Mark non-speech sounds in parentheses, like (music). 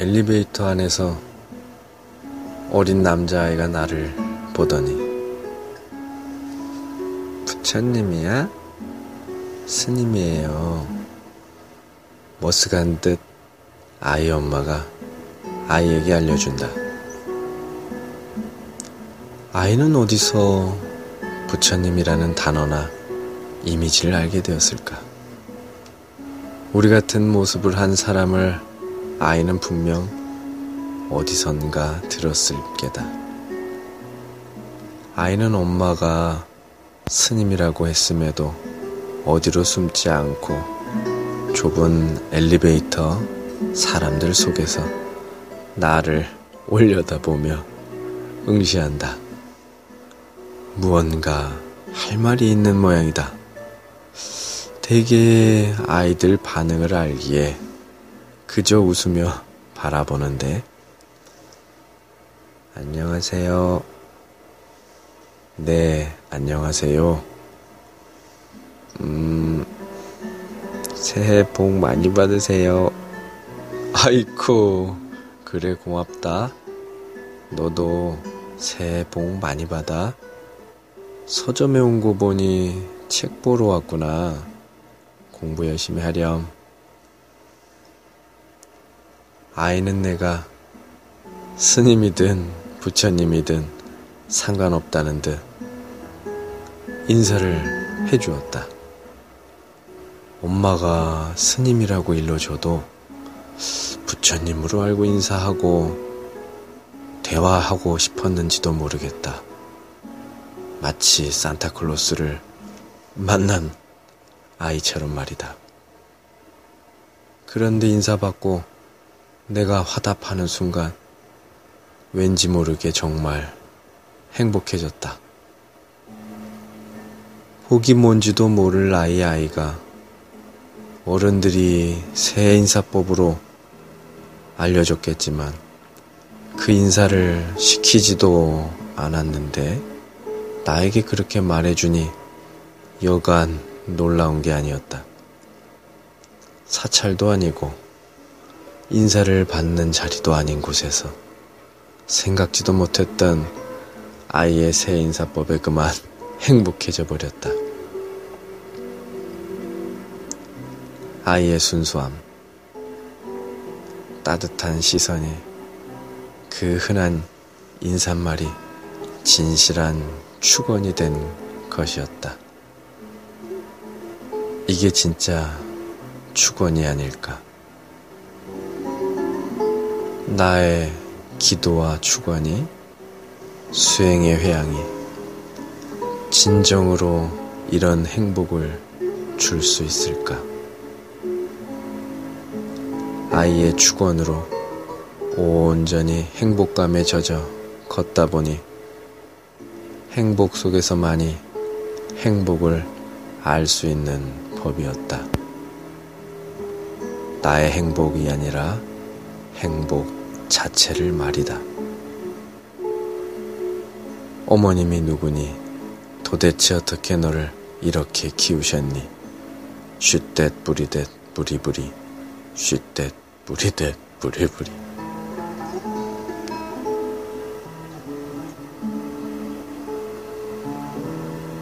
엘리베이터 안에서 어린 남자아이가 나를 보더니 부처님이야? 스님이에요. 머스간 듯 아이 엄마가 아이에게 알려준다. 아이는 어디서 부처님이라는 단어나 이미지를 알게 되었을까? 우리 같은 모습을 한 사람을 아이는 분명 어디선가 들었을 게다. 아이는 엄마가 스님이라고 했음에도 어디로 숨지 않고 좁은 엘리베이터 사람들 속에서 나를 올려다보며 응시한다. 무언가 할 말이 있는 모양이다. 대개 아이들 반응을 알기에 그저 웃으며 바라보는데, 안녕하세요. 네, 안녕하세요. 음, 새해 복 많이 받으세요. 아이쿠, 그래, 고맙다. 너도 새해 복 많이 받아. 서점에 온 거 보니 책 보러 왔구나. 공부 열심히 하렴. 아이는 내가 스님이든 부처님이든 상관없다는 듯 인사를 해주었다. 엄마가 스님이라고 일러줘도 부처님으로 알고 인사하고 대화하고 싶었는지도 모르겠다. 마치 산타클로스를 만난 아이처럼 말이다. 그런데 인사받고 내가 화답하는 순간 왠지 모르게 정말 행복해졌다. 혹이 뭔지도 모를 나이 아이가 어른들이 새 인사법으로 알려줬겠지만 그 인사를 시키지도 않았는데 나에게 그렇게 말해주니 여간 놀라운 게 아니었다. 사찰도 아니고 인사를 받는 자리도 아닌 곳에서 생각지도 못했던 아이의 새 인사법에 그만 (laughs) 행복해져 버렸다. 아이의 순수함, 따뜻한 시선이 그 흔한 인사말이 진실한 축원이 된 것이었다. 이게 진짜 축원이 아닐까. 나의 기도와 축원이 수행의 회양이 진정으로 이런 행복을 줄 수 있을까? 아이의 축원으로 온전히 행복감에 젖어 걷다 보니 행복 속에서만이 행복을 알 수 있는 법이었다. 나의 행복이 아니라 행복 자체를 말이다. 어머님이 누구니 도대체 어떻게 너를 이렇게 키우셨니? 쉿댓 뿌리댓 뿌리뿌리 쉿댓 뿌리댓 뿌리뿌리